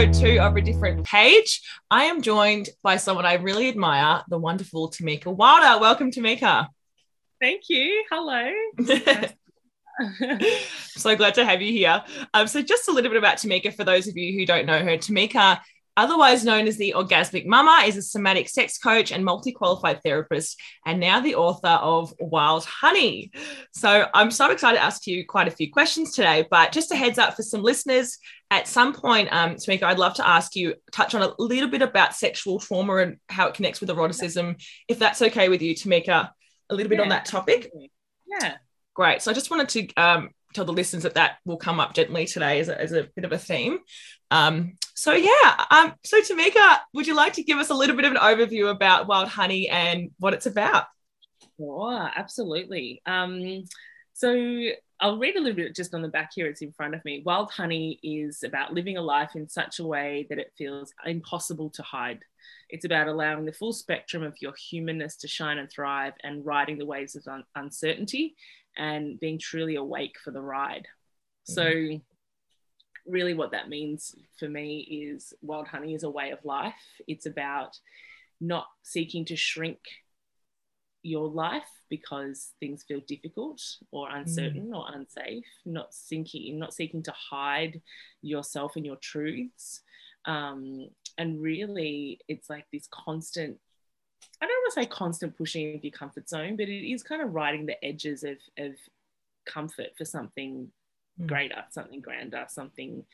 episode two of A Different Page. I am joined by someone I really admire, the wonderful Tamika Wilder. Welcome, Tamika. Thank you. Hello. so glad to have you here. Um, so, just a little bit about Tamika for those of you who don't know her. Tamika otherwise known as the Orgasmic Mama, is a somatic sex coach and multi qualified therapist, and now the author of Wild Honey. So I'm so excited to ask you quite a few questions today. But just a heads up for some listeners, at some point, um, Tamika, I'd love to ask you touch on a little bit about sexual trauma and how it connects with eroticism, if that's okay with you, Tamika, a little bit yeah, on that topic. Yeah. Great. So I just wanted to um, tell the listeners that that will come up gently today as a, as a bit of a theme. Um, so yeah, um, so Tamika, would you like to give us a little bit of an overview about Wild Honey and what it's about? Sure, absolutely. Um, so I'll read a little bit just on the back here. It's in front of me. Wild Honey is about living a life in such a way that it feels impossible to hide. It's about allowing the full spectrum of your humanness to shine and thrive and riding the waves of un- uncertainty and being truly awake for the ride. Mm-hmm. So really what that means for me is wild honey is a way of life. It's about not seeking to shrink your life because things feel difficult or uncertain mm. or unsafe, not seeking, not seeking to hide yourself and your truths. Um, and really, it's like this constant I don't want to say constant pushing of your comfort zone, but it is kind of riding the edges of, of comfort for something mm. greater, something grander, something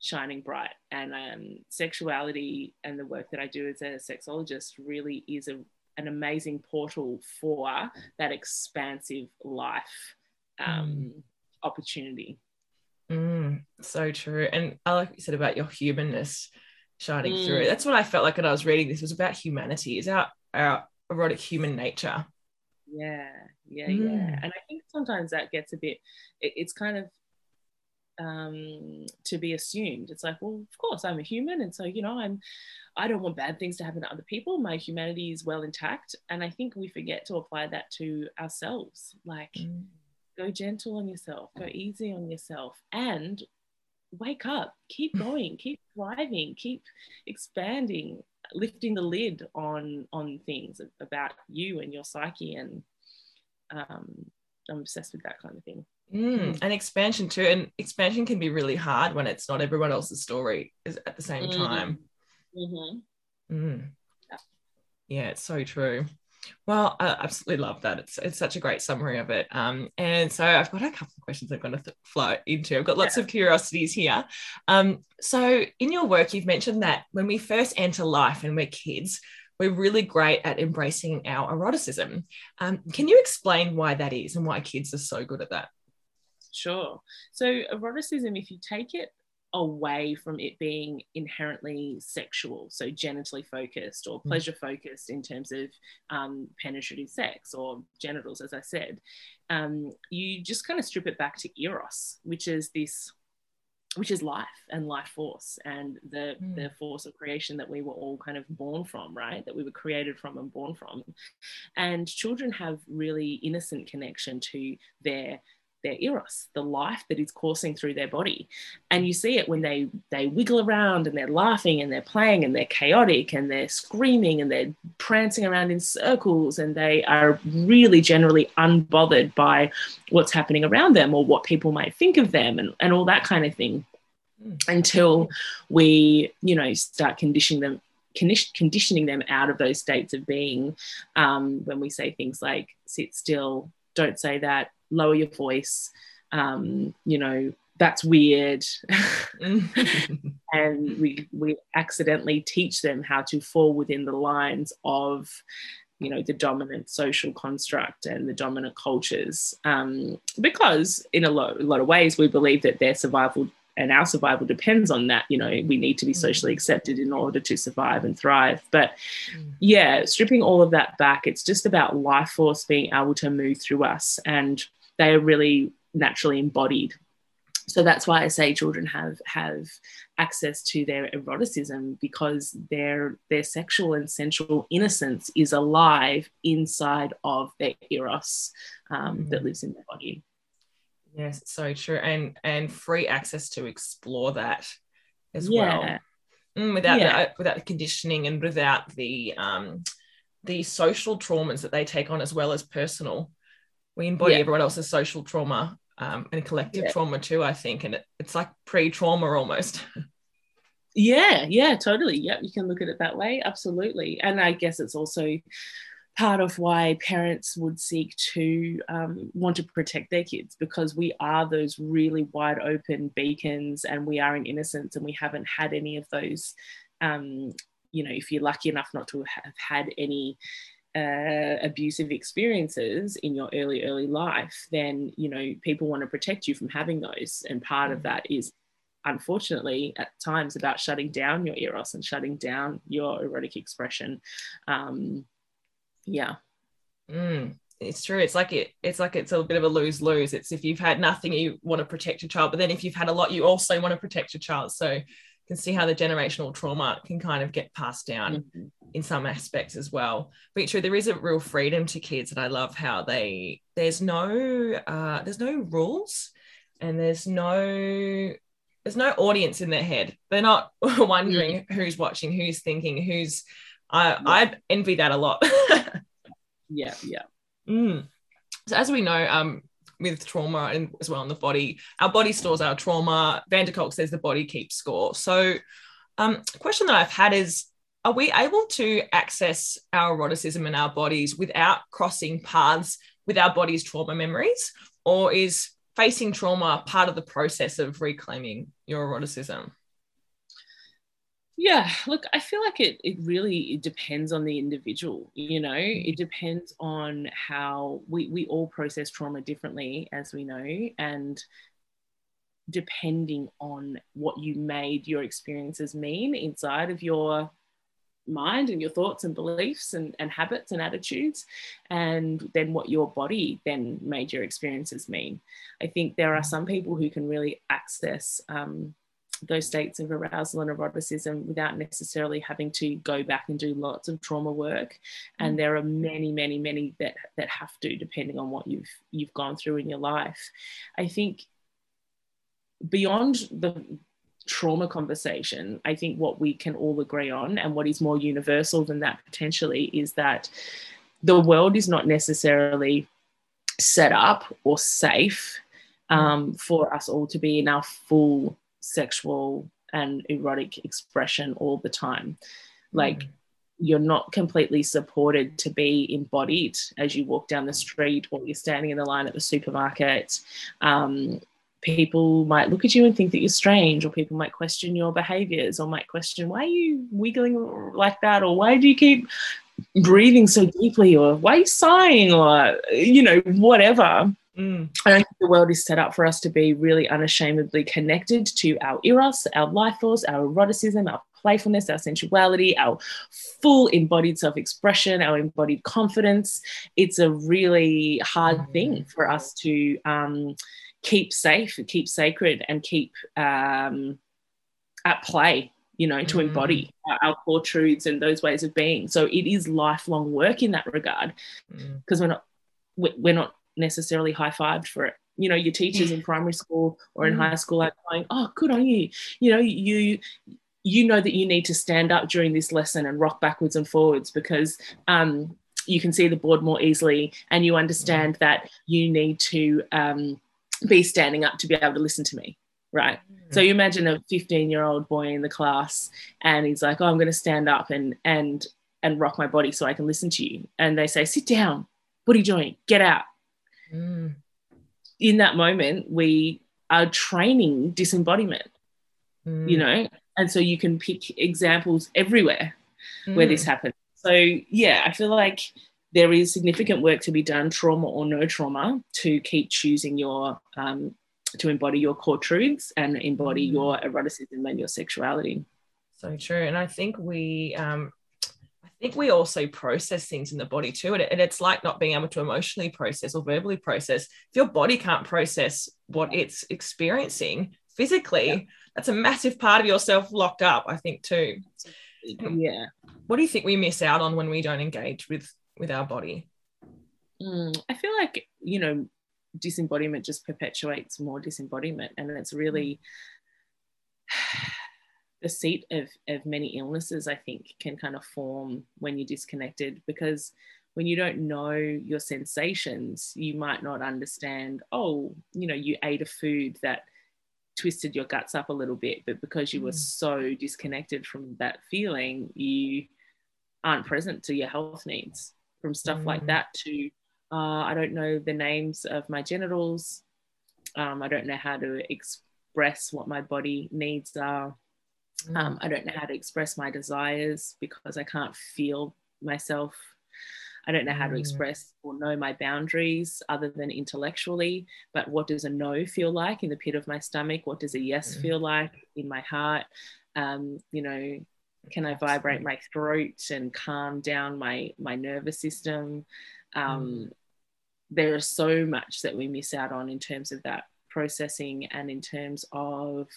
shining bright. And um, sexuality and the work that I do as a sexologist really is a, an amazing portal for that expansive life um, mm. opportunity. Mm, so true. And I like what you said about your humanness shining mm. through. That's what I felt like when I was reading this. It was about humanity. Is our our erotic human nature. Yeah, yeah, mm. yeah. And I think sometimes that gets a bit. It, it's kind of um to be assumed. It's like well of course i'm a human and so you know i'm i don't want bad things to happen to other people. My humanity is well intact and i think we forget to apply that to ourselves. Like mm. go gentle on yourself go easy on yourself and wake up. Keep going. Keep thriving. Keep expanding lifting the lid on on things about you and your psyche and um, i'm obsessed with that kind of thing mm, and expansion too and expansion can be really hard when it's not everyone else's story is at the same mm-hmm. time mm-hmm. mm. yeah. yeah it's so true well, I absolutely love that. It's it's such a great summary of it. Um, and so I've got a couple of questions I'm going to th- flow into. I've got lots yeah. of curiosities here. Um, so in your work, you've mentioned that when we first enter life and we're kids, we're really great at embracing our eroticism. Um, can you explain why that is and why kids are so good at that? Sure. So eroticism, if you take it away from it being inherently sexual, so genitally focused or mm. pleasure focused in terms of um, penetrative sex or genitals, as I said. Um, you just kind of strip it back to eros, which is this, which is life and life force and the mm. the force of creation that we were all kind of born from, right? That we were created from and born from. And children have really innocent connection to their their eros, the life that is coursing through their body. And you see it when they they wiggle around and they're laughing and they're playing and they're chaotic and they're screaming and they're prancing around in circles and they are really generally unbothered by what's happening around them or what people might think of them and, and all that kind of thing mm. until we, you know, start conditioning them conditioning them out of those states of being um, when we say things like sit still don't say that lower your voice um, you know that's weird and we we accidentally teach them how to fall within the lines of you know the dominant social construct and the dominant cultures um, because in a lot, a lot of ways we believe that their survival and our survival depends on that you know we need to be socially mm. accepted in order to survive and thrive but mm. yeah stripping all of that back it's just about life force being able to move through us and they are really naturally embodied so that's why I say children have have access to their eroticism because their their sexual and sensual innocence is alive inside of their eros um, mm. that lives in their body. Yes, so true, and and free access to explore that as yeah. well. mm, without yeah. the, without the conditioning and without the um, the social traumas that they take on as well as personal. We embody yeah. everyone else's social trauma um, and collective yeah. trauma too. I think, and it, it's like pre-trauma almost. Yeah, yeah, totally. Yep, you can look at it that way. Absolutely, and I guess it's also part of why parents would seek to um, want to protect their kids because we are those really wide open beacons and we are in innocence and we haven't had any of those um, you know if you're lucky enough not to have had any uh, abusive experiences in your early early life then you know people want to protect you from having those. And part of mm. that is unfortunately at times about shutting down your eros and shutting down your erotic expression. Um, yeah. Mm, it's true. It's like it it's like it's a bit of a lose lose it's if you've had nothing you want to protect your child but then if you've had a lot you also want to protect your child. So can see how the generational trauma can kind of get passed down mm-hmm. in some aspects as well but true there is a real freedom to kids and i love how they there's no uh there's no rules and there's no there's no audience in their head they're not wondering mm. who's watching who's thinking who's I, yeah. I envy that a lot. yeah, yeah. Mm. So as we know, um, with trauma and as well in the body, our body stores our trauma. Van der Kolk says the body keeps score. So, um, question that I've had is, are we able to access our eroticism in our bodies without crossing paths with our body's trauma memories, or is facing trauma part of the process of reclaiming your eroticism? Yeah look i feel like it, it really it depends on the individual you know mm. it depends on how we, we all process trauma differently as we know and depending on what you made your experiences mean inside of your mind and your thoughts and beliefs and, and habits and attitudes and then what your body then made your experiences mean i think there are mm. some people who can really access um, those states of arousal and eroticism without necessarily having to go back and do lots of trauma work and mm. there are many many many that that have to depending on what you've you've gone through in your life i think beyond the trauma conversation i think what we can all agree on and what is more universal than that potentially is that the world is not necessarily set up or safe mm. um, for us all to be in our full sexual and erotic expression all the time. Like, mm. you're not completely supported to be embodied as you walk down the street or you're standing in the line at the supermarket. Um, people might look at you and think that you're strange, or people might question your behaviors, or might question why are you wiggling like that, or why do you keep breathing so deeply, or why are you sighing, or you know, whatever. Mm. I don't think the world is set up for us to be really unashamedly connected to our eros, our life force, our eroticism, our playfulness, our sensuality, our full embodied self expression, our embodied confidence. It's a really hard mm. thing for us to um, keep safe, keep sacred, and keep um, at play you know, to embody mm. our, core truths and those ways of being. So it is lifelong work in that regard because mm. we're not we're not necessarily high fived for it. You know, your teachers in primary school or in mm. high school are going, "Oh, good on you." You know, you you know that you need to stand up during this lesson and rock backwards and forwards because um, you can see the board more easily, and you understand mm. that you need to um, be standing up to be able to listen to me, right? Mm. So you imagine a 15 year old boy in the class, and he's like, "Oh, I'm going to stand up and and and rock my body so I can listen to you," and they say, "Sit down." What are you doing? Get out Mm. In that moment, we are training disembodiment, mm. you know, and so you can pick examples everywhere mm. where this mm. happens. So, yeah, I feel like there is significant work to be done, trauma or no trauma, to keep choosing your, um, to embody your core truths and embody mm. your eroticism and your sexuality. So true. And I think we, um, think we also process things in the body too. And, and it's like not being able to emotionally process or verbally process. If your body can't process what it's experiencing physically, yeah. that's a massive part of yourself locked up, I think, too. Yeah. What do you think we miss out on when we don't engage with with our body? Mm, I feel like, you know, disembodiment just perpetuates more disembodiment. And it's really the seat of, of many illnesses, I think, can kind of form when you're disconnected because when you don't know your sensations, you might not understand, oh, you know, you ate a food that twisted your guts up a little bit, but because you were mm. so disconnected from that feeling, you aren't present to your health needs from stuff mm. like that to uh, I don't know the names of my genitals. Um, I don't know how to express what my body needs are. Mm. Um, I don't know how to express my desires because I can't feel myself. I don't know how to mm. express or know my boundaries other than intellectually. But what does a no feel like in the pit of my stomach? What does a yes mm. feel like in my heart? Um, you know, can I vibrate my throat and calm down my my nervous system? Um, mm. There is so much that we miss out on in terms of that processing and in terms of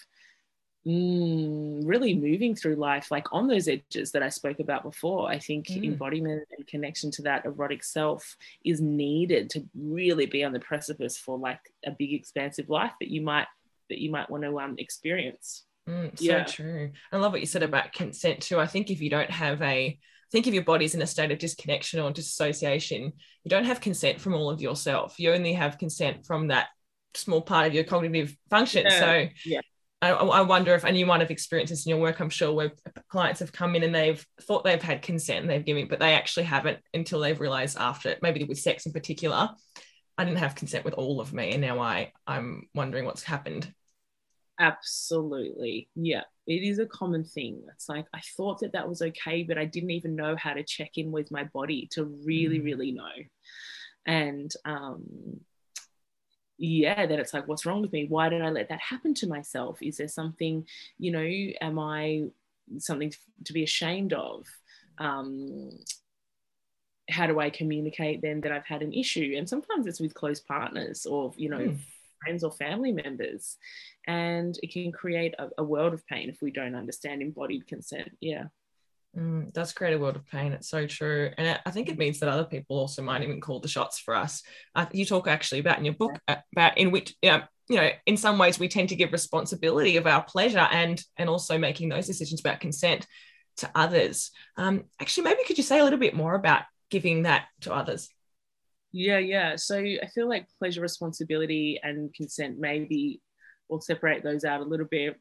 mm, really moving through life like on those edges that I spoke about before. I think mm. embodiment and connection to that erotic self is needed to really be on the precipice for like a big expansive life that you might that you might want to um, experience. Mm, so yeah. true. I love what you said about consent too. I think if you don't have a think if your body's in a state of disconnection or dissociation, you don't have consent from all of yourself. You only have consent from that small part of your cognitive function. Yeah. So yeah. I, I, wonder if, and you might have experienced this in your work, I'm sure, where clients have come in and they've thought they've had consent and they've given, but they actually haven't until they've realized after it, maybe with sex in particular, I didn't have consent with all of me. And now I, I'm wondering what's happened. Absolutely. Yeah. It is a common thing. It's like, I thought that that was okay, but I didn't even know how to check in with my body to really, mm. really know. And, um, yeah, then it's like, what's wrong with me? Why did I let that happen to myself? Is there something, you know, am I something to be ashamed of? Um, how do I communicate then that I've had an issue? And sometimes it's with close partners or, you know, mm. friends or family members. And it can create a, a world of pain if we don't understand embodied consent. Yeah. Mm, does create a world of pain. It's so true. And I think it means that other people also might even call the shots for us. Uh, you talk actually about in your book about in which, you know, in some ways we tend to give responsibility of our pleasure and and also making those decisions about consent to others. Um, actually, maybe could you say a little bit more about giving that to others? Yeah, yeah. So I feel like pleasure, responsibility, and consent maybe we'll separate those out a little bit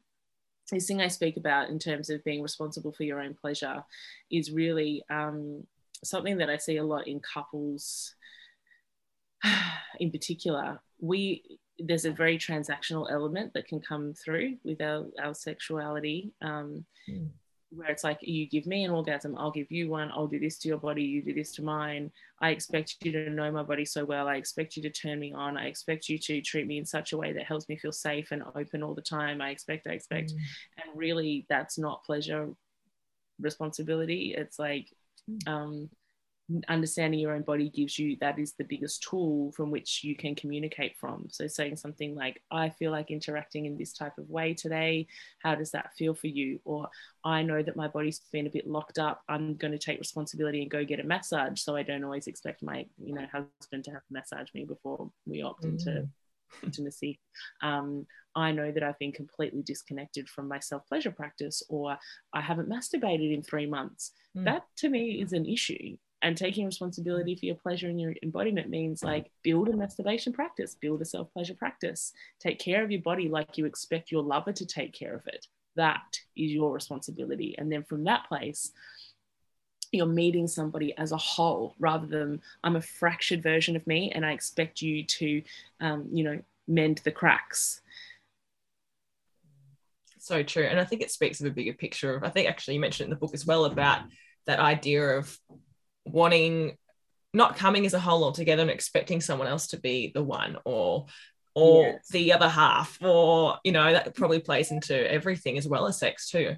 this thing I speak about in terms of being responsible for your own pleasure is really um, something that I see a lot in couples in particular. We there's a very transactional element that can come through with our, our sexuality. Um, mm where it's like you give me an orgasm i'll give you one i'll do this to your body you do this to mine. I expect you to know my body so well. I expect you to turn me on. I expect you to treat me in such a way that helps me feel safe and open all the time. I expect i expect. Mm. and really that's not pleasure responsibility. It's like mm. um understanding your own body gives you that is the biggest tool from which you can communicate from. So saying something like i feel like interacting in this type of way today. How does that feel for you? Or i know that my body's been a bit locked up. I'm going to take responsibility and go get a massage. So i don't always expect my you know husband to have to massage me before we opt mm. into intimacy. Um, i know that i've been completely disconnected from my self-pleasure practice or i haven't masturbated in three months. Mm. that to me is an issue and taking responsibility for your pleasure and your embodiment means like build a masturbation practice build a self-pleasure practice. Take care of your body like you expect your lover to take care of it. That is your responsibility. And then from that place you're meeting somebody as a whole rather than i'm a fractured version of me and i expect you to um, you know mend the cracks. So true. And i think it speaks of a bigger picture of i think actually you mentioned in the book as well about that idea of wanting not coming as a whole altogether and expecting someone else to be the one or or yes. the other half or you know that probably plays into everything as well as sex too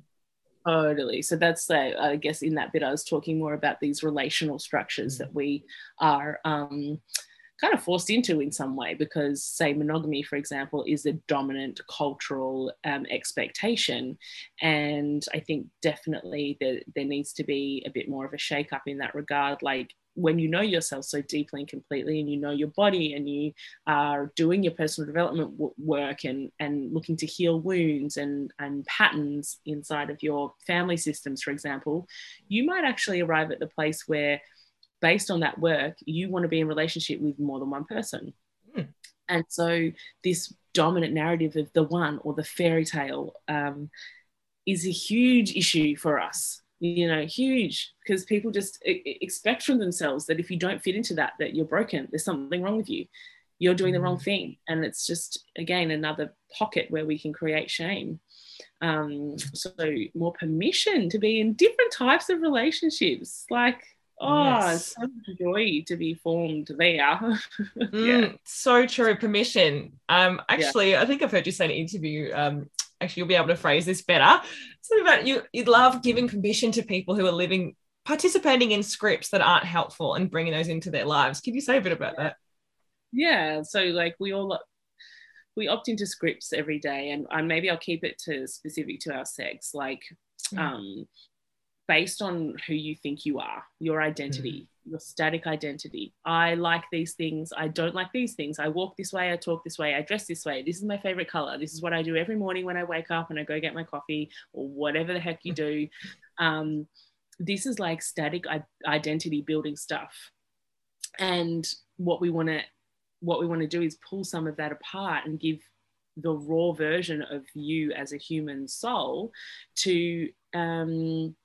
totally so that's like i guess in that bit i was talking more about these relational structures mm-hmm. that we are um kind of forced into in some way because say monogamy for example is a dominant cultural um, expectation. And i think definitely there, there needs to be a bit more of a shake up in that regard. Like when you know yourself so deeply and completely and you know your body and you are doing your personal development w- work and and looking to heal wounds and and patterns inside of your family systems for example you might actually arrive at the place where based on that work you want to be in relationship with more than one person mm. and so this dominant narrative of the one or the fairy tale um, is a huge issue for us you know huge because people just expect from themselves that if you don't fit into that that you're broken there's something wrong with you you're doing the wrong mm. thing and it's just again another pocket where we can create shame um, so more permission to be in different types of relationships like oh yes. so joy to be formed there yeah mm, so true permission um actually yeah. i think i've heard you say in an interview um actually you'll be able to phrase this better. Something about you you'd love giving permission to people who are living participating in scripts that aren't helpful and bringing those into their lives. Can you say a bit about that? Yeah, so like we all we opt into scripts every day and, and maybe I'll keep it to specific to our sex like mm. um based on who you think you are, your identity, mm. your static identity. I like these things. I don't like these things. I walk this way. I talk this way. I dress this way. This is my favorite color. This is what I do every morning when I wake up and I go get my coffee or whatever the heck you do. Um, this is like static identity building stuff. And what we want to what we want to do is pull some of that apart and give the raw version of you as a human soul to um,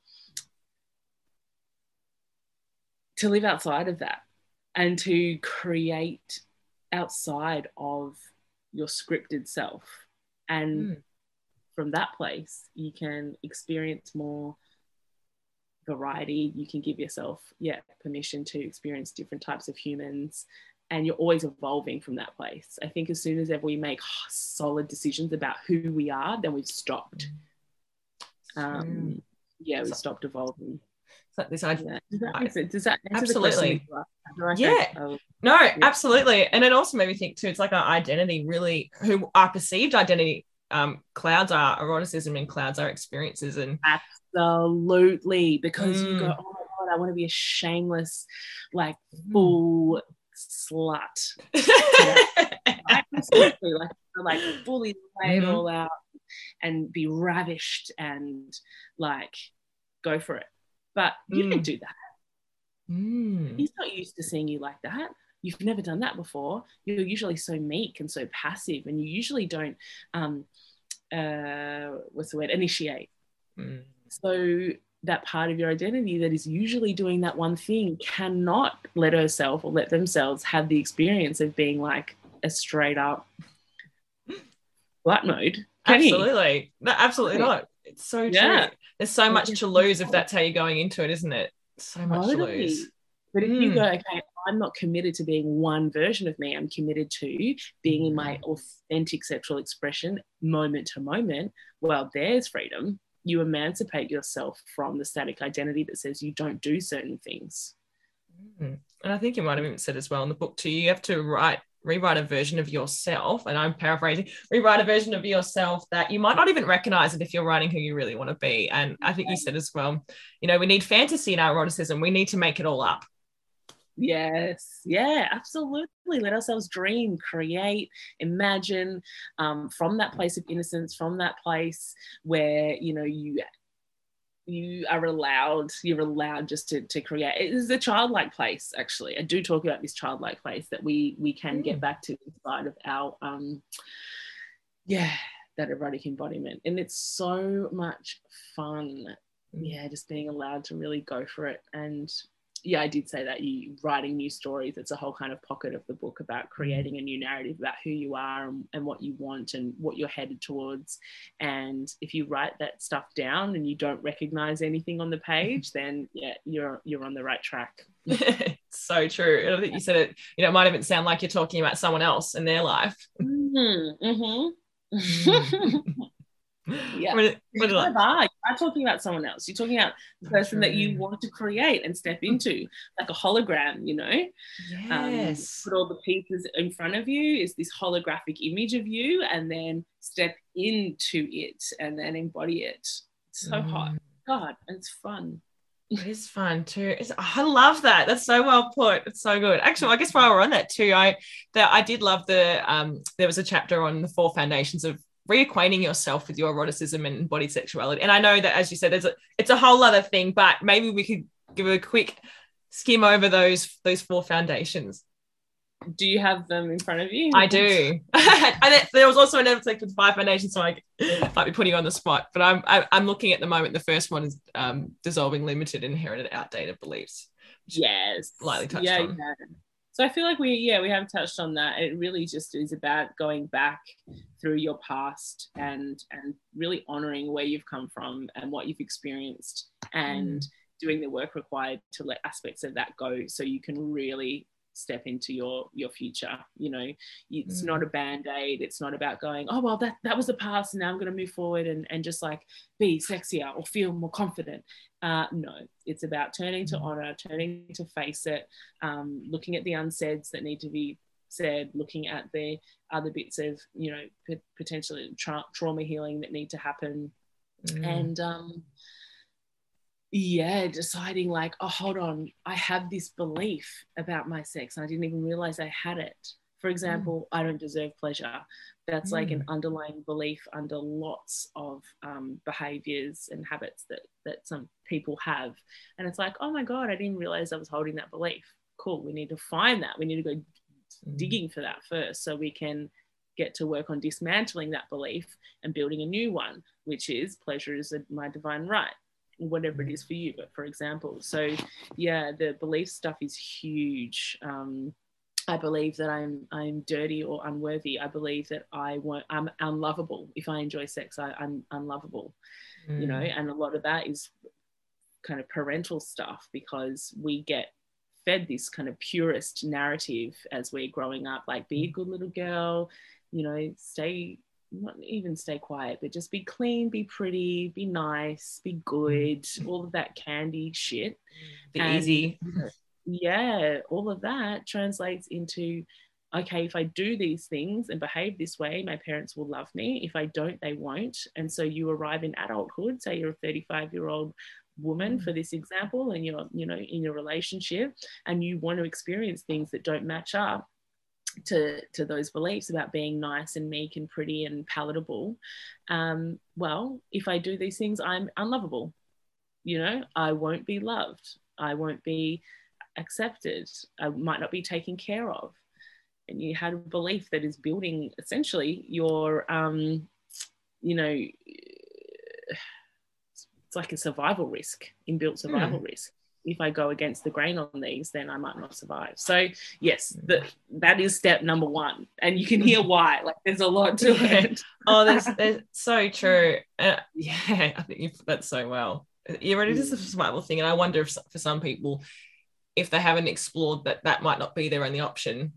to live outside of that and to create outside of your scripted self. And mm. from that place, you can experience more variety. You can give yourself, yeah, permission to experience different types of humans. And you're always evolving from that place. I think as soon as ever we make solid decisions about who we are, then we've stopped. Hmm. Um, yeah, we stopped evolving this idea. Does that, does that absolutely? yeah. Oh, no, yeah. absolutely. And it also made me think too. It's like our identity, really, who our perceived identity um, clouds our eroticism and clouds our experiences. And absolutely, because mm. you go, mm. oh my god, I want to be a shameless, like mm. full slut. absolutely, like like fully lay it mm-hmm. all out and be ravished and like go for it but you mm. can do that. Mm. He's not used to seeing you like that. You've never done that before. You're usually so meek and so passive, and you usually don't, um, uh, what's the word, initiate. Mm. So that part of your identity that is usually doing that one thing cannot let herself or let themselves have the experience of being like a straight up flat mode. absolutely. No, absolutely not. It's so true. Yeah. There's so much to lose if that's how you're going into it, isn't it? So much totally. to lose. But if mm. you go, okay, I'm not committed to being one version of me, I'm committed to being in my authentic sexual expression moment to moment, well, there's freedom. You emancipate yourself from the static identity that says you don't do certain things. Mm. And I think you might have even said as well in the book too, you have to write rewrite a version of yourself, and I'm paraphrasing, rewrite a version of yourself that you might not even recognize it if you're writing who you really want to be. And I think you said as well, you know, we need fantasy in our eroticism. We need to make it all up. Yes, yeah, absolutely. Let ourselves dream, create, imagine um, from that place of innocence, from that place where you know you you are allowed you're allowed just to, to create it is a childlike place actually i do talk about this childlike place that we we can mm. get back to inside of our um yeah that erotic embodiment and it's so much fun mm. yeah just being allowed to really go for it and yeah, I did say that you writing new stories. It's a whole kind of pocket of the book about creating a new narrative about who you are and, and, what you want and what you're headed towards. And if you write that stuff down and you don't recognize anything on the page, then yeah, you're you're on the right track. so true. I think you said it. You know, it might even sound like you're talking about someone else in their life. Mm-hmm. Mm-hmm. yeah. What, what you are. You're talking about someone else. You're talking about the person that you want to create and step into, like a hologram, you know? Um, yes. Um, put all the pieces in front of you is this holographic image of you, and then step into it and then embody it. It's so mm. hot. God, it's fun. It is fun too. It's, I love that. That's so well put. It's so good. Actually, I guess while we're on that too, I that I did love the um there was a chapter on the four foundations of reacquainting yourself with your eroticism and body sexuality. And I know that as you said, there's a it's a whole other thing, but maybe we could give a quick skim over those those four foundations. Do you have them in front of you? I do. and there was also another section with five foundations, so I might be putting you on the spot. But I'm I, am i am looking at the moment. The first one is um, dissolving limited, inherited, outdated beliefs. Yes, lightly touched yeah, on. Yeah. So I feel like we yeah we have touched on that. It really just is about going back through your past and and really honoring where you've come from and what you've experienced and. Mm doing the work required to let aspects of that go so you can really step into your your future you know it's mm. not a band-aid it's not about going oh well that that was the past and now i'm going to move forward and, and just like be sexier or feel more confident uh, no it's about turning to mm. honor turning to face it um, looking at the unsaids that need to be said looking at the other bits of you know p- potentially tra- trauma healing that need to happen mm. and um, yeah, deciding like, oh, hold on, I have this belief about my sex and I didn't even realize I had it. For example, mm. I don't deserve pleasure. That's mm. like an mm. underlying belief under lots of um, behaviors and habits that, that some people have. And it's like, oh my God, I didn't realize I was holding that belief. Cool. We need to find that. We need to go mm. digging for that first so we can get to work on dismantling that belief and building a new one, which is pleasure is my divine right whatever it is for you but for example so yeah the belief stuff is huge um, I believe that I'm I'm dirty or unworthy. I believe that I won't I'm unlovable. If I enjoy sex, I, am unlovable. Mm. You know, and a lot of that is kind of parental stuff because we get fed this kind of purist narrative as we're growing up, like be a good little girl, you know, stay not even stay quiet, but just be clean, be pretty, be nice, be good, mm. all of that candy shit. Be and, easy. Yeah, all of that translates into okay, if I do these things and behave this way, my parents will love me. If I don't, they won't. And so you arrive in adulthood, say you're a 35 year old woman mm. for this example and you're you know in your relationship and you want to experience things that don't match up to, to those beliefs about being nice and meek and pretty and palatable, um, well, if I do these things, I'm unlovable. You know, I won't be loved. I won't be accepted. I might not be taken care of. And you had a belief that is building essentially your, um, you know, it's like a survival risk, inbuilt survival mm. risk if I go against the grain on these, then I might not survive. So yes, the, that is step number one, and you can hear why. Like there's a lot to it. oh, that's, that's so true. Uh, yeah, I think you put that so well. You're ready to a survival thing, and I wonder if for some people, if they haven't explored that, that might not be their only option.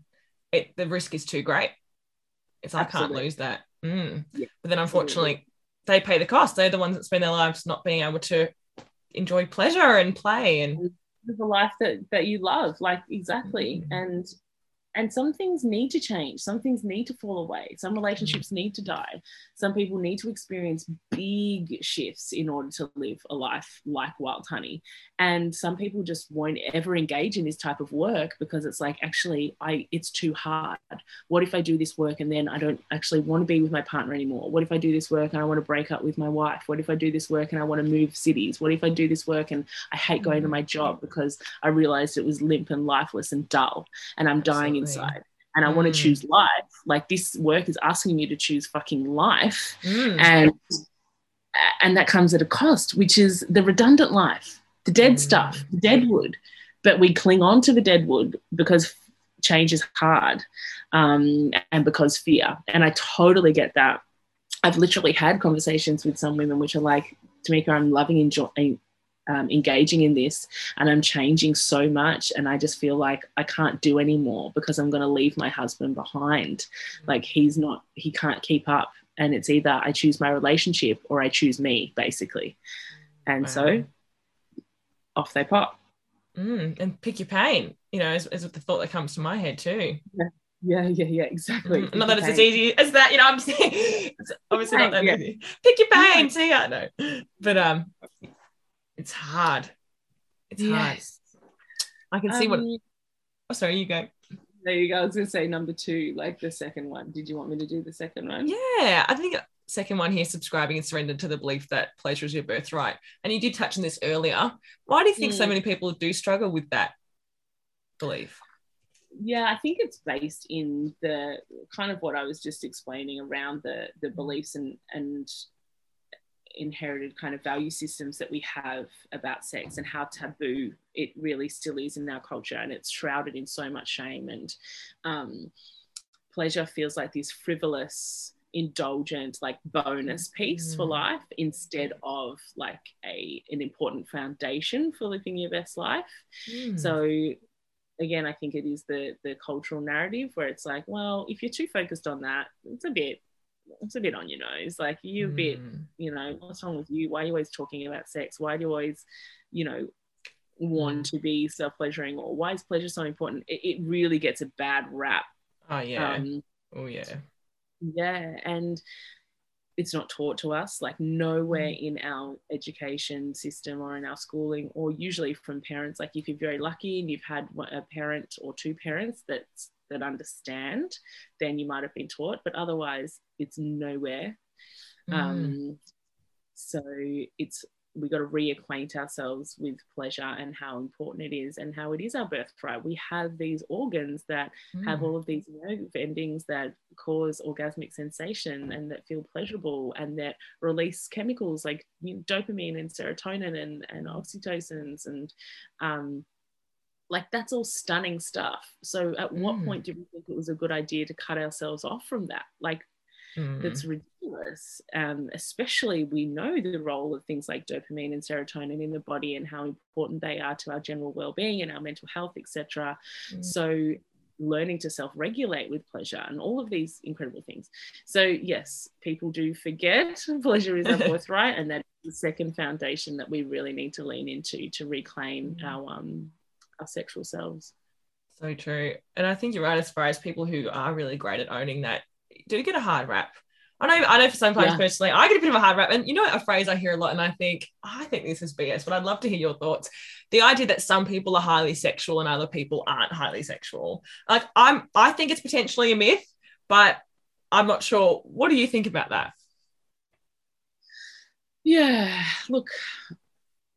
It the risk is too great. It's I can't lose that. Mm. Yeah, but then unfortunately, absolutely. they pay the cost. They're the ones that spend their lives not being able to enjoy pleasure and play and the life that that you love like exactly mm-hmm. and and some things need to change. Some things need to fall away. Some mm-hmm. relationships need to die. Some people need to experience big shifts in order to live a life like wild honey. And some people just won't ever engage in this type of work because it's like actually i it's too hard. What if i do this work and then i don't actually want to be with my partner anymore? What if i do this work and i want to break up with my wife? What if i do this work and i want to move cities? What if i do this work and i hate going to mm-hmm. my job because i realized it was limp and lifeless and dull and i'm dying inside and I mm. want to choose life. Like this work is asking me to choose fucking life. Mm. And and that comes at a cost, which is the redundant life, the dead mm. stuff, the dead wood. But we cling on to the dead wood because change is hard um, and because fear. And I totally get that. I've literally had conversations with some women which are like, Tamika, I'm loving enjoying um, engaging in this and I'm changing so much. And I just feel like I can't do anymore because I'm going to leave my husband behind. Like he's not, he can't keep up. And it's either I choose my relationship or I choose me, basically. And wow. so off they pop. Mm, and pick your pain, you know, is, is the thought that comes to my head too. Yeah. Yeah, yeah, yeah, exactly. Mm, not that it's as easy as that, you know. I'm saying it's obviously not that yeah. easy. Pick your pain, yeah. see ya. No, but um, it's hard. It's hard. yes. I can see what. Um, Oh, sorry, you go. There you go. I was gonna say number two, like the second one. Did you want me to do the second one? Yeah, I think second one here, subscribing and surrender to the belief that pleasure is your birthright. And you did touch on this earlier. Why do you think so Mm. many people do struggle with that belief? Yeah, I think it's based in the kind of what I was just explaining around the the beliefs and and inherited kind of value systems that we have about sex and how taboo it really still is in our culture and it's shrouded in so much shame and um, pleasure feels like this frivolous indulgent like bonus piece for Mm. life instead of like a an important foundation for living your best life Mm. so again i think it is the the cultural narrative where it's like well if you're too focused on that it's a bit it's a bit on your nose. Like you're a bit Mm. you know what's wrong with you? Why are you always talking about sex? Why do you always you know want to be self-pleasuring? Or why is pleasure so important? It, it really gets a bad rap. Oh yeah. um oh yeah. yeah and it's not taught to us like nowhere in our education system or in our schooling or usually from parents. Like if you're very lucky and you've had a parent or two parents that that understand then you might have been taught but otherwise it's nowhere Mm. um, so it's we got to reacquaint ourselves with pleasure and how important it is and how it is our birthright. We have these organs that have Mm. all of these nerve endings that cause orgasmic sensation and that feel pleasurable and that release chemicals like dopamine and serotonin and, and oxytocins and um, like that's all stunning stuff. So at what Mm. point do we think it was a good idea to cut ourselves off from that? Like Mm. that's ridiculous. Um, especially we know the role of things like dopamine and serotonin in the body and how important they are to our general well-being and our mental health, etc. Mm. So learning to self-regulate with pleasure and all of these incredible things. So yes, people do forget pleasure is our birthright, and that's the second foundation that we really need to lean into to reclaim Mm. our um our sexual selves. So true. And I think you're right as far as people who are really great at owning that do get a hard rap. I know I know for sometimes Yeah. personally I get a bit of a hard rap. And you know a phrase I hear a lot and I think, I think this is BS, but I'd love to hear your thoughts. The idea that some people are highly sexual and other people aren't highly sexual. Like I'm I think it's potentially a myth, but I'm not sure. What do you think about that? Yeah, look,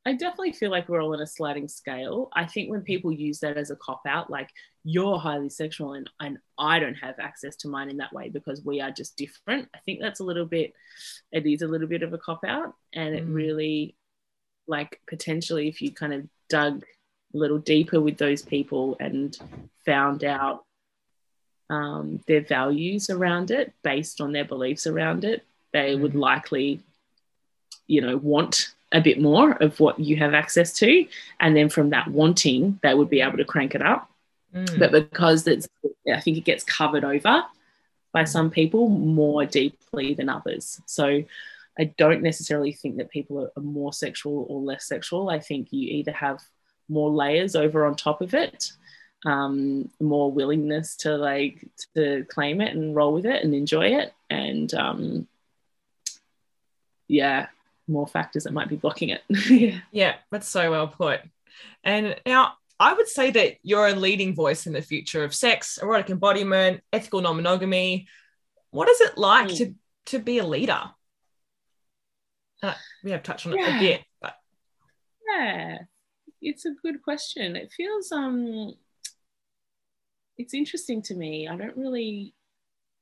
I definitely feel like we're all on a sliding scale. I think when people use that as a cop out, like you're highly sexual and, and I don't have access to mine in that way because we are just different, I think that's a little bit, it is a little bit of a cop out. And it Mm. really, like, potentially, if you kind of dug a little deeper with those people and found out um, their values around it based on their beliefs around it, they would Mm. likely you know want a bit more of what you have access to. And then from that wanting they would be able to crank it up. Mm. but because it's i think it gets covered over by some people more deeply than others. So i don't necessarily think that people are, are more sexual or less sexual. I think you either have more layers over on top of it um, more willingness to like to claim it and roll with it and enjoy it. And um, yeah more factors that might be blocking it yeah Yeah, that's so well put. And now I would say that you're a leading voice in the future of sex, erotic embodiment, ethical non-monogamy. What is it like Mm. to to be a leader? Uh, we have touched on it Yeah. a bit, but Yeah, it's a good question. It feels um it's interesting to me. I don't really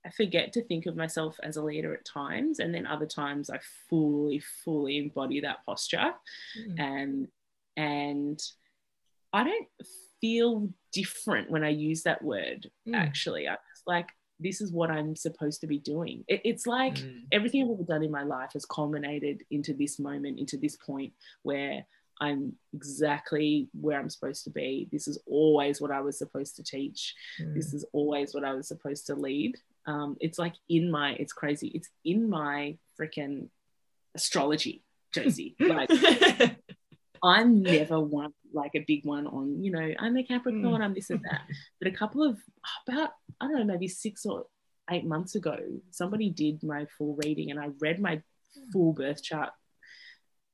I forget to think of myself as a leader at times and then other times I fully fully embody that posture Mm. and and I don't feel different when I use that word Mm. actually. I was like this is what I'm supposed to be doing. It, it's like Mm. everything I've ever done in my life has culminated into this moment, into this point where I'm exactly where I'm supposed to be. This is always what I was supposed to teach. Mm. This is always what I was supposed to lead. Um, it's like in my, it's crazy. It's in my freaking astrology, Josie. like I'm never one like a big one on, you know, I'm a Capricorn, I'm this and that. But a couple of about, I don't know, maybe six or eight months ago, somebody did my full reading and I read my full birth chart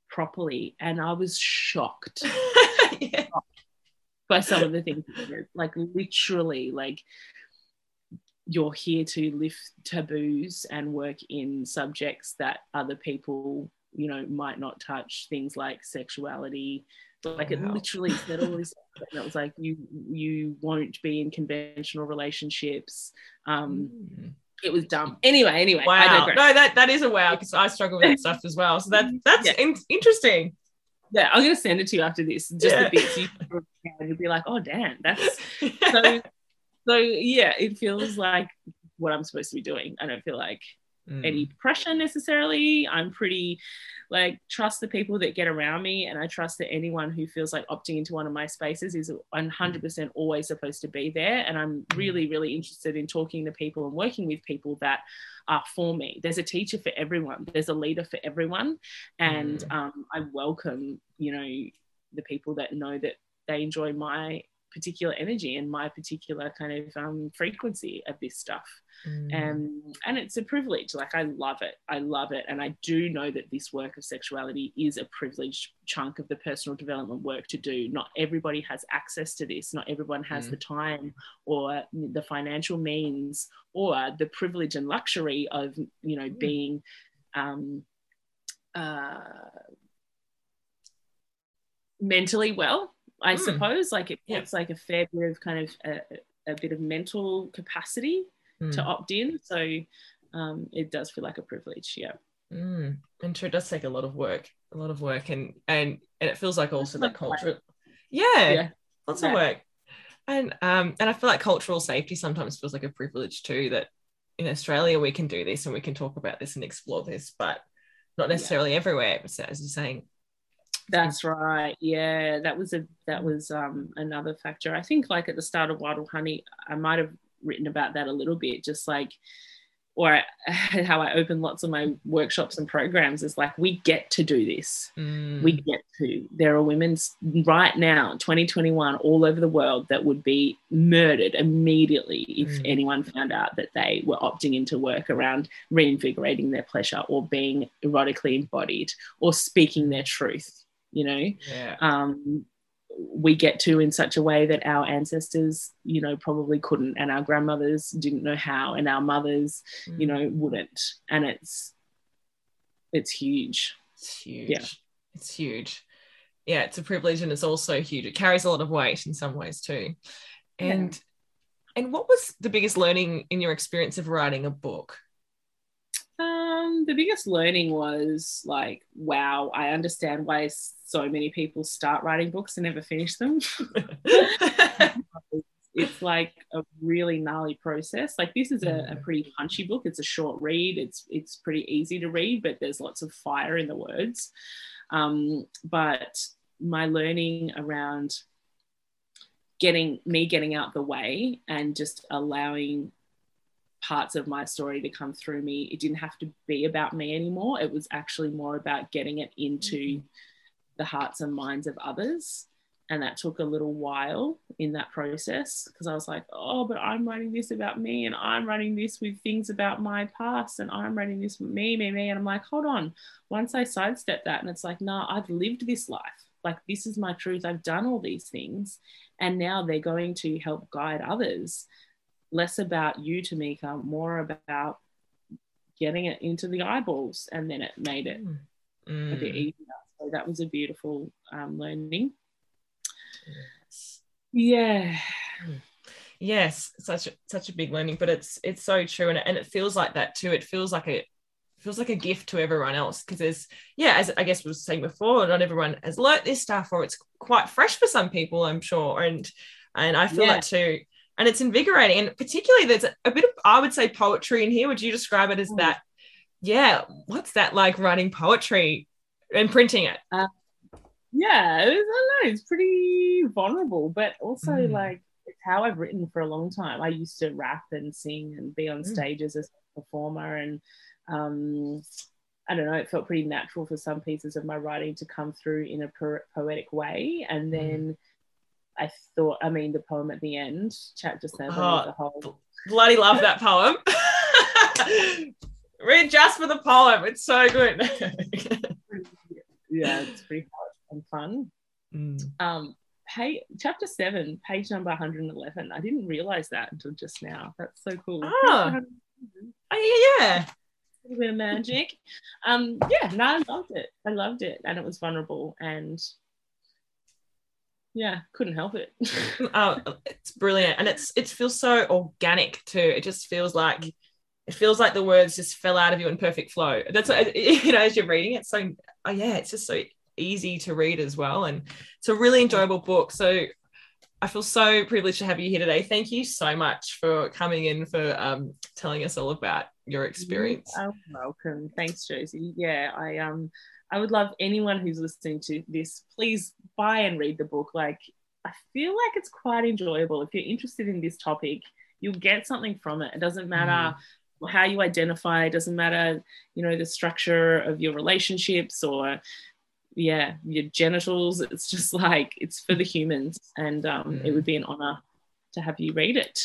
properly and I was shocked yeah. by some of the things like literally like you're here to lift taboos and work in subjects that other people you know might not touch things like sexuality. Like it literally said all this and it was like you you won't be in conventional relationships. Um mm. it was dumb. Anyway anyway wow. no that that is a wow because i struggle with that stuff as well. So that that's yeah. in- interesting. Yeah i'm gonna send it to you after this just yeah. the bits you you'll be like oh damn that's so so yeah it feels like what i'm supposed to be doing i don't feel like mm. any pressure necessarily. I'm pretty like trust the people that get around me, and I trust that anyone who feels like opting into one of my spaces is 100% always supposed to be there. And I'm mm. really, really interested in talking to people and working with people that are for me. There's a teacher for everyone. There's a leader for everyone, and mm. um, I welcome you know the people that know that they enjoy my particular energy and my particular kind of um, frequency of this stuff. Mm. Um, and it's a privilege. Like, I love it. I love it. And I do know that this work of sexuality is a privileged chunk of the personal development work to do. Not everybody has access to this, not everyone has mm. the time or the financial means or the privilege and luxury of, you know, mm. being. Um, uh, mentally well I mm. suppose. Like it takes yeah. like a fair bit of kind of a, a bit of mental capacity mm. to opt in. So um, it does feel like a privilege. Yeah. Mm. And sure, it does take a lot of work, a lot of work, and and and it feels like also that culture. Yeah, yeah, lots yeah. of work, and um and I feel like cultural safety sometimes feels like a privilege too. That in Australia we can do this and we can talk about this and explore this, but not necessarily yeah. everywhere. As you're saying, that's right. Yeah, that was a that was um, another factor. I think like at the start of Wild Honey, I might have written about that a little bit, just like or how I open lots of my workshops and programs is like we get to do this. Mm. We get to. There are women right now, 2021, all over the world that would be murdered immediately if mm. anyone found out that they were opting into work around reinvigorating their pleasure or being erotically embodied or speaking their truth you know? Yeah. um, we get to in such a way that our ancestors you know probably couldn't and our grandmothers didn't know how and our mothers mm. you know wouldn't. And it's it's huge. It's huge. Yeah. It's huge. Yeah it's a privilege and it's also huge. It carries a lot of weight in some ways too. And yeah. and what was the biggest learning in your experience of writing a book um, the biggest learning was like, wow, I understand why so many people start writing books and never finish them. it's like a really gnarly process. Like this is a, a, mm. pretty punchy book. It's a short read. It's it's pretty easy to read, but there's lots of fire in the words. Um, but my learning around getting me getting out the way and just allowing parts of my story to come through me. It didn't have to be about me anymore. It was actually more about getting it into mm-hmm. the hearts and minds of others. And that took a little while in that process because I was like, oh, but I'm writing this about me and I'm writing this with things about my past and I'm writing this with me, me, me. And I'm like, hold on. Once I sidestep that and it's like, nah, I've lived this life. Like, this is my truth. I've done all these things. And now they're going to help guide others less about you, Tamika, more about getting it into the eyeballs. And then it made it mm. a bit easier. So that was a beautiful um, learning. Yes. Yeah. Yes, such a, such a big learning, but it's it's so true, and, and it feels like that too. It feels like a feels like a gift to everyone else because there's yeah, as I guess we was saying before, not everyone has learnt this stuff, or it's quite fresh for some people, I'm sure, and and I feel yeah. like too and it's invigorating. And particularly, there's a bit of, I would say, poetry in here. Would you describe it as mm. that? Yeah, what's that like writing poetry and printing it? Uh, yeah, it was, I don't know, it's pretty vulnerable, but also mm. like it's how I've written for a long time. I used to rap and sing and be on mm. stages as a performer, and um, I don't know, it felt pretty natural for some pieces of my writing to come through in a po- poetic way, and mm. then I thought, I mean, the poem at the end, chapter seven, oh, the whole. Bloody love that poem. Read just for the poem. It's so good. yeah, it's pretty hot and fun. Mm. Um, page, chapter seven, page number 111. I didn't realize that until just now. That's so cool. Oh, oh yeah. A little bit of magic. Um, yeah, no, I loved it. I loved it, and it was vulnerable, and yeah, couldn't help it. oh, it's brilliant, and it's it feels so organic too. It just feels like it feels like the words just fell out of you in perfect flow. That's what, you know as you're reading it. So oh yeah, it's just so easy to read as well, and it's a really enjoyable book. So I feel so privileged to have you here today. Thank you so much for coming in for um, telling us all about your experience. You're welcome. Thanks, Josie. Yeah, I um I would love anyone who's listening to this, please buy and read the book. Like I feel like it's quite enjoyable. If you're interested in this topic, you'll get something from it. It doesn't matter mm. how you identify, it doesn't matter, you know, the structure of your relationships or yeah, your genitals. It's just like it's for the humans. And um, mm. it would be an honor to have you read it.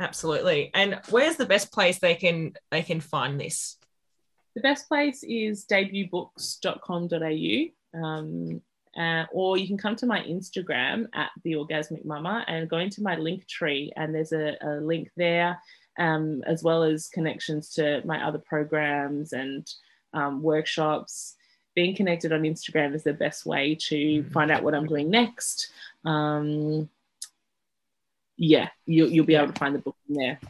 Absolutely. And where's the best place they can they can find this? The best place is debutbooks.com.au. Um, uh, or you can come to my Instagram at the Orgasmic Mama and go into my link tree, and there's a, a link there, um, as well as connections to my other programs and um, workshops. Being connected on Instagram is the best way to mm. find out what I'm doing next. Um, yeah, you, you'll be able to find the book in there.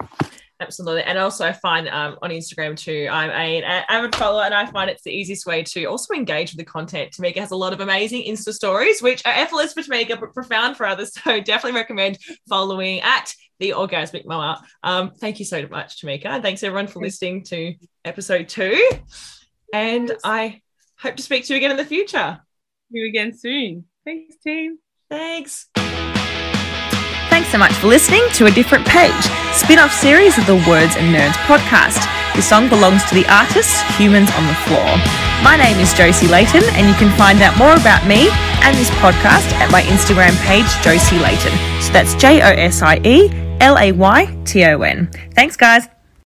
Absolutely. And also I find um, on Instagram too, I'm a, an avid follower and I find it's the easiest way to also engage with the content. Tamika has a lot of amazing Insta stories, which are effortless for Tamika, but profound for others. So definitely recommend following at the Orgasmic Mama. Um, thank you so much, Tamika. And thanks everyone for listening to episode two. And I hope to speak to you again in the future. See you again soon. Thanks, team. Thanks. Thanks so much for listening to A Different Page, spin off series of the Words and Nerds podcast. The song belongs to the artist Humans on the Floor. My name is Josie Layton, and you can find out more about me and this podcast at my Instagram page, Josie Layton. So that's J O S I E L A Y T O N. Thanks, guys.